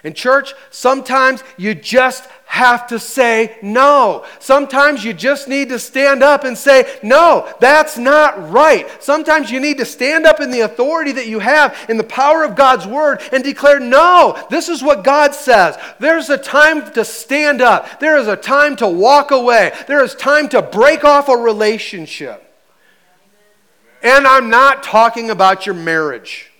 In church, sometimes you just have to say no. Sometimes you just need to stand up and say, no, that's not right. Sometimes you need to stand up in the authority that you have in the power of God's word and declare, no, this is what God says. There's a time to stand up, there is a time to walk away, there is time to break off a relationship. And I'm not talking about your marriage.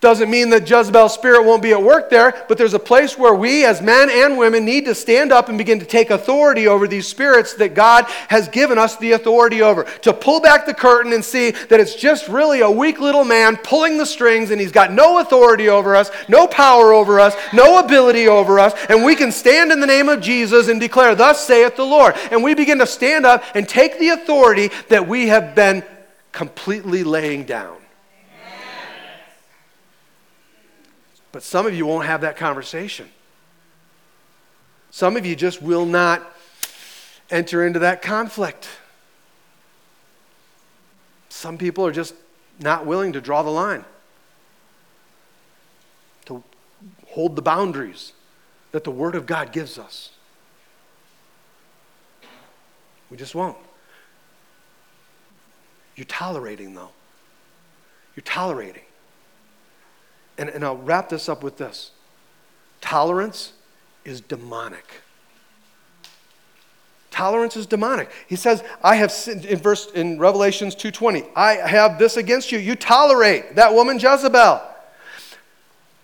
Doesn't mean that Jezebel's spirit won't be at work there, but there's a place where we, as men and women, need to stand up and begin to take authority over these spirits that God has given us the authority over. To pull back the curtain and see that it's just really a weak little man pulling the strings and he's got no authority over us, no power over us, no ability over us, and we can stand in the name of Jesus and declare, Thus saith the Lord. And we begin to stand up and take the authority that we have been completely laying down. But some of you won't have that conversation. Some of you just will not enter into that conflict. Some people are just not willing to draw the line, to hold the boundaries that the Word of God gives us. We just won't. You're tolerating, though. You're tolerating. And, and I'll wrap this up with this tolerance is demonic. Tolerance is demonic. He says, I have sinned in verse in Revelations 2:20. I have this against you. You tolerate that woman Jezebel.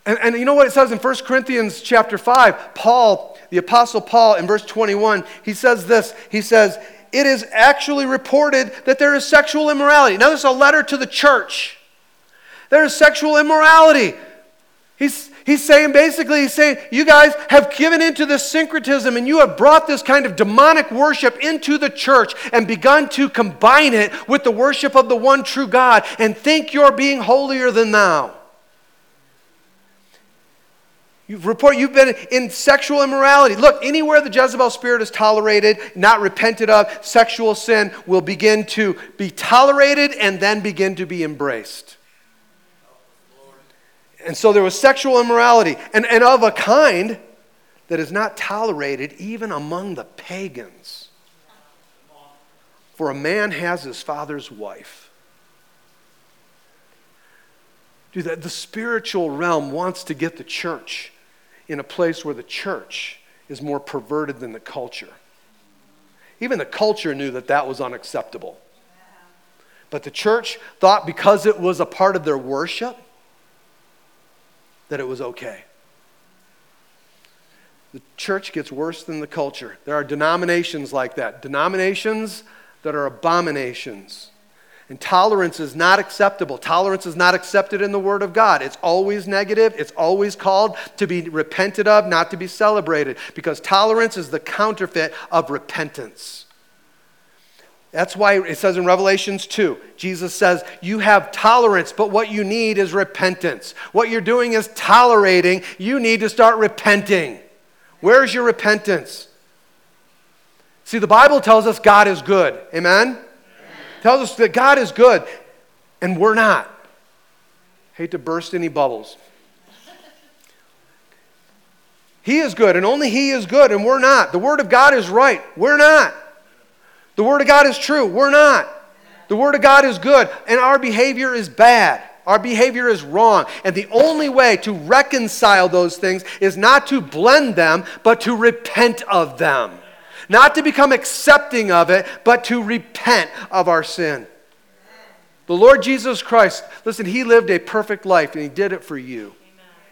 And, and you know what it says in 1 Corinthians chapter 5? Paul, the apostle Paul, in verse 21, he says this. He says, It is actually reported that there is sexual immorality. Now, this is a letter to the church. There is sexual immorality. He's, he's saying basically, he's saying, you guys have given into this syncretism and you have brought this kind of demonic worship into the church and begun to combine it with the worship of the one true God and think you're being holier than thou. You report you've been in sexual immorality. Look, anywhere the Jezebel spirit is tolerated, not repented of, sexual sin will begin to be tolerated and then begin to be embraced. And so there was sexual immorality, and, and of a kind that is not tolerated even among the pagans. For a man has his father's wife. Dude, the, the spiritual realm wants to get the church in a place where the church is more perverted than the culture. Even the culture knew that that was unacceptable. But the church thought because it was a part of their worship, that it was okay. The church gets worse than the culture. There are denominations like that, denominations that are abominations. And tolerance is not acceptable. Tolerance is not accepted in the Word of God. It's always negative. It's always called to be repented of, not to be celebrated, because tolerance is the counterfeit of repentance. That's why it says in Revelations 2, Jesus says, You have tolerance, but what you need is repentance. What you're doing is tolerating. You need to start repenting. Where's your repentance? See, the Bible tells us God is good. Amen? Amen? Tells us that God is good, and we're not. Hate to burst any bubbles. He is good, and only He is good, and we're not. The Word of God is right. We're not. The Word of God is true. We're not. The Word of God is good, and our behavior is bad. Our behavior is wrong. And the only way to reconcile those things is not to blend them, but to repent of them. Not to become accepting of it, but to repent of our sin. The Lord Jesus Christ, listen, He lived a perfect life and He did it for you.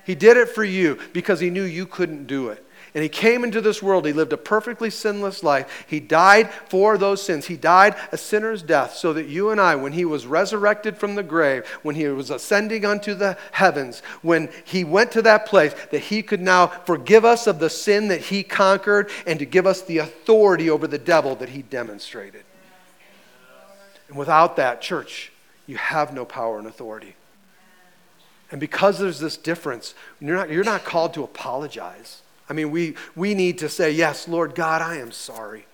He did it for you because He knew you couldn't do it. And he came into this world. He lived a perfectly sinless life. He died for those sins. He died a sinner's death so that you and I, when he was resurrected from the grave, when he was ascending unto the heavens, when he went to that place, that he could now forgive us of the sin that he conquered and to give us the authority over the devil that he demonstrated. And without that, church, you have no power and authority. And because there's this difference, you're not, you're not called to apologize. I mean, we, we need to say, Yes, Lord God, I am sorry.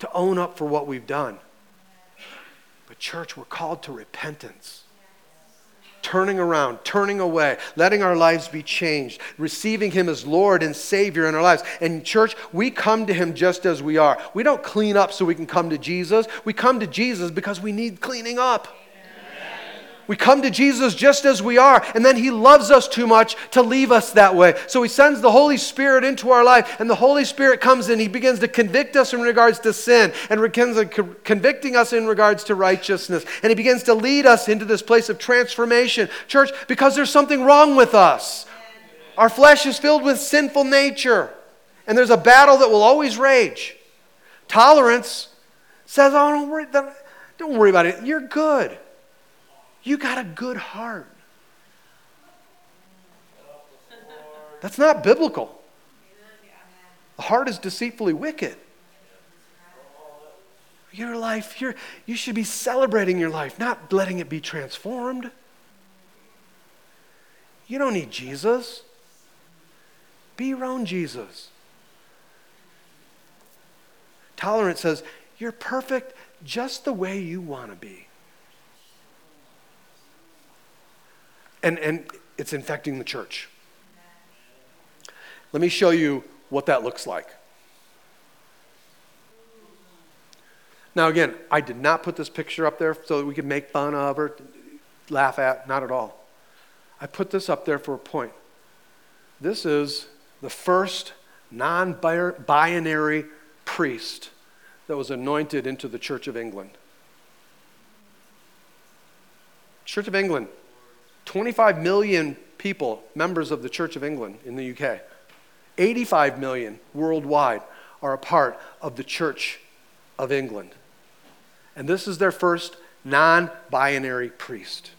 To own up for what we've done. But, church, we're called to repentance. Turning around, turning away, letting our lives be changed, receiving Him as Lord and Savior in our lives. And, church, we come to Him just as we are. We don't clean up so we can come to Jesus. We come to Jesus because we need cleaning up. We come to Jesus just as we are, and then He loves us too much to leave us that way. So He sends the Holy Spirit into our life, and the Holy Spirit comes in. He begins to convict us in regards to sin, and begins convicting us in regards to righteousness. And He begins to lead us into this place of transformation. Church, because there's something wrong with us. Our flesh is filled with sinful nature, and there's a battle that will always rage. Tolerance says, Oh, don't worry, don't worry about it. You're good. You got a good heart. That's not biblical. The heart is deceitfully wicked. Your life, you you should be celebrating your life, not letting it be transformed. You don't need Jesus. Be your own Jesus. Tolerance says, You're perfect just the way you want to be. And, and it's infecting the church. Let me show you what that looks like. Now, again, I did not put this picture up there so that we could make fun of or laugh at, not at all. I put this up there for a point. This is the first non binary priest that was anointed into the Church of England. Church of England, 25 million people, members of the Church of England in the UK. 85 million worldwide are a part of the Church of England. And this is their first non binary priest.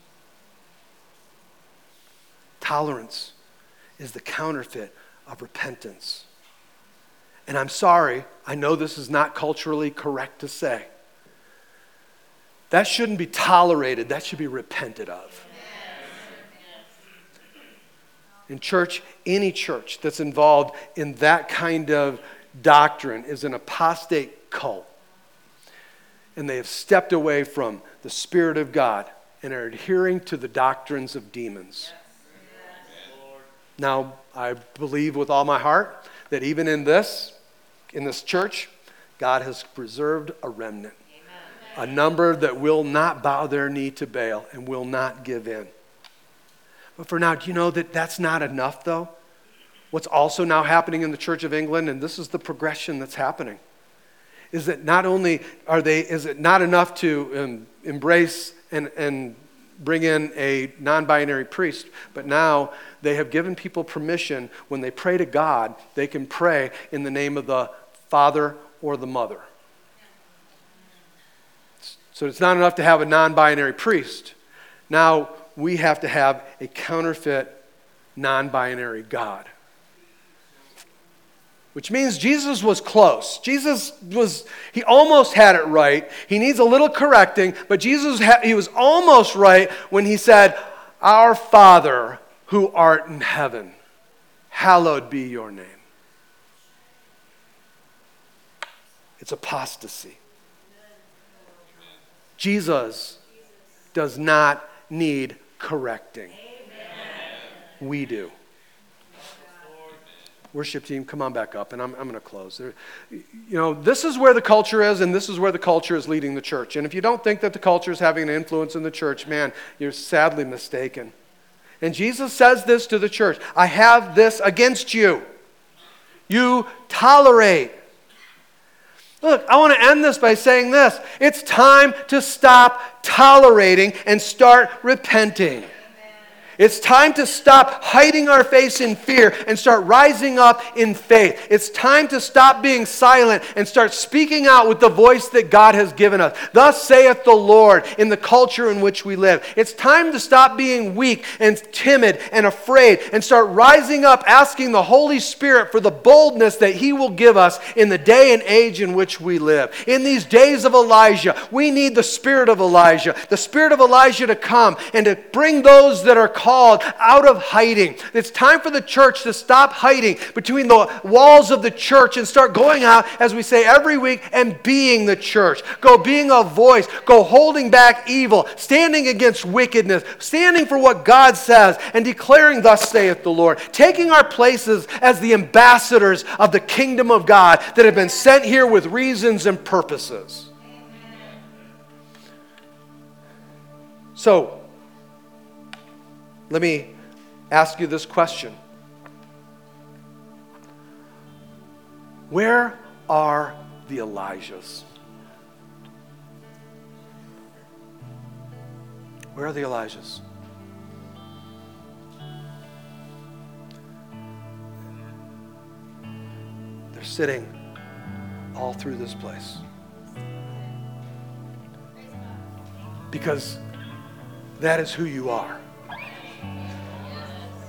Tolerance is the counterfeit of repentance. And I'm sorry, I know this is not culturally correct to say. That shouldn't be tolerated, that should be repented of. In church, any church that's involved in that kind of doctrine is an apostate cult. And they have stepped away from the Spirit of God and are adhering to the doctrines of demons. Now, I believe with all my heart that even in this, in this church, God has preserved a remnant, Amen. a number that will not bow their knee to Baal and will not give in. But for now, do you know that that's not enough, though? What's also now happening in the Church of England, and this is the progression that's happening, is that not only are they, is it not enough to um, embrace and, and bring in a non binary priest, but now they have given people permission when they pray to God, they can pray in the name of the Father or the Mother. So it's not enough to have a non binary priest. Now we have to have a counterfeit non binary God. Which means Jesus was close. Jesus was, he almost had it right. He needs a little correcting, but Jesus, ha- he was almost right when he said, Our Father who art in heaven, hallowed be your name. It's apostasy. Jesus does not need correcting. We do. Worship team, come on back up, and I'm, I'm going to close. There, you know, this is where the culture is, and this is where the culture is leading the church. And if you don't think that the culture is having an influence in the church, man, you're sadly mistaken. And Jesus says this to the church I have this against you. You tolerate. Look, I want to end this by saying this it's time to stop tolerating and start repenting. It's time to stop hiding our face in fear and start rising up in faith. It's time to stop being silent and start speaking out with the voice that God has given us. Thus saith the Lord in the culture in which we live. It's time to stop being weak and timid and afraid and start rising up asking the Holy Spirit for the boldness that He will give us in the day and age in which we live. In these days of Elijah, we need the Spirit of Elijah, the Spirit of Elijah to come and to bring those that are called out of hiding. It's time for the church to stop hiding between the walls of the church and start going out, as we say every week, and being the church. Go being a voice. Go holding back evil, standing against wickedness, standing for what God says, and declaring, Thus saith the Lord. Taking our places as the ambassadors of the kingdom of God that have been sent here with reasons and purposes. So, Let me ask you this question Where are the Elijahs? Where are the Elijahs? They're sitting all through this place. Because that is who you are.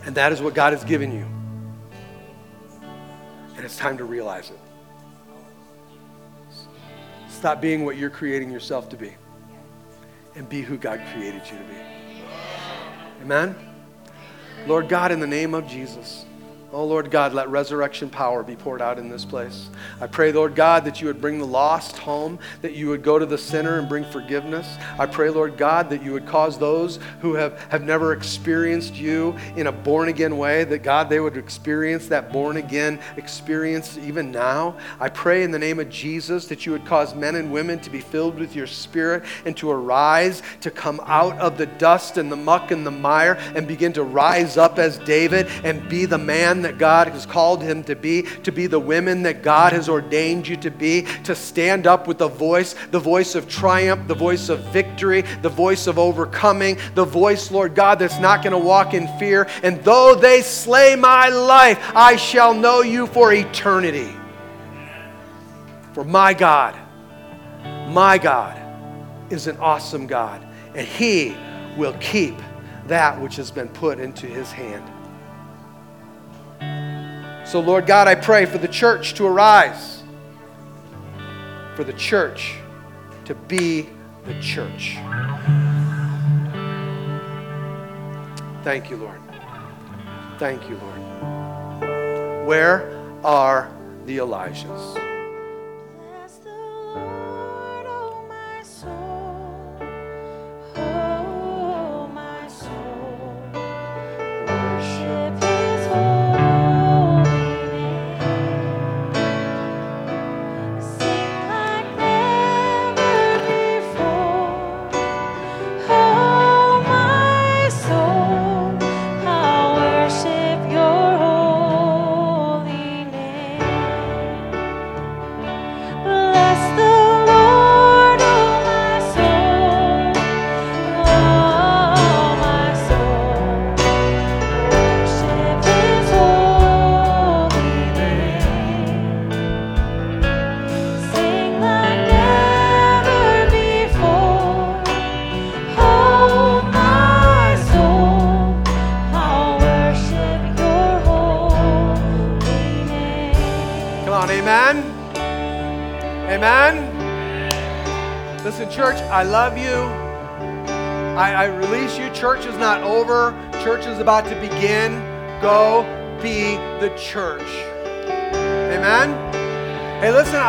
And that is what God has given you. And it's time to realize it. Stop being what you're creating yourself to be and be who God created you to be. Amen? Lord God, in the name of Jesus. Oh, Lord God, let resurrection power be poured out in this place. I pray, Lord God, that you would bring the lost home, that you would go to the sinner and bring forgiveness. I pray, Lord God, that you would cause those who have, have never experienced you in a born again way, that God, they would experience that born again experience even now. I pray in the name of Jesus that you would cause men and women to be filled with your spirit and to arise, to come out of the dust and the muck and the mire and begin to rise up as David and be the man that God has called him to be, to be the women that God has ordained you to be, to stand up with the voice, the voice of triumph, the voice of victory, the voice of overcoming, the voice, Lord God, that's not going to walk in fear. And though they slay my life, I shall know you for eternity. For my God, my God is an awesome God, and He will keep that which has been put into His hand. So, Lord God, I pray for the church to arise, for the church to be the church. Thank you, Lord. Thank you, Lord. Where are the Elijahs?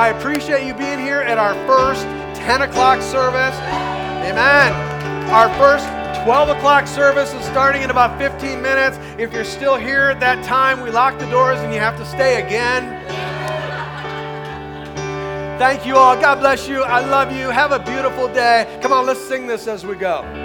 I appreciate you being here at our first 10 o'clock service. Amen. Our first 12 o'clock service is starting in about 15 minutes. If you're still here at that time, we lock the doors and you have to stay again. Thank you all. God bless you. I love you. Have a beautiful day. Come on, let's sing this as we go.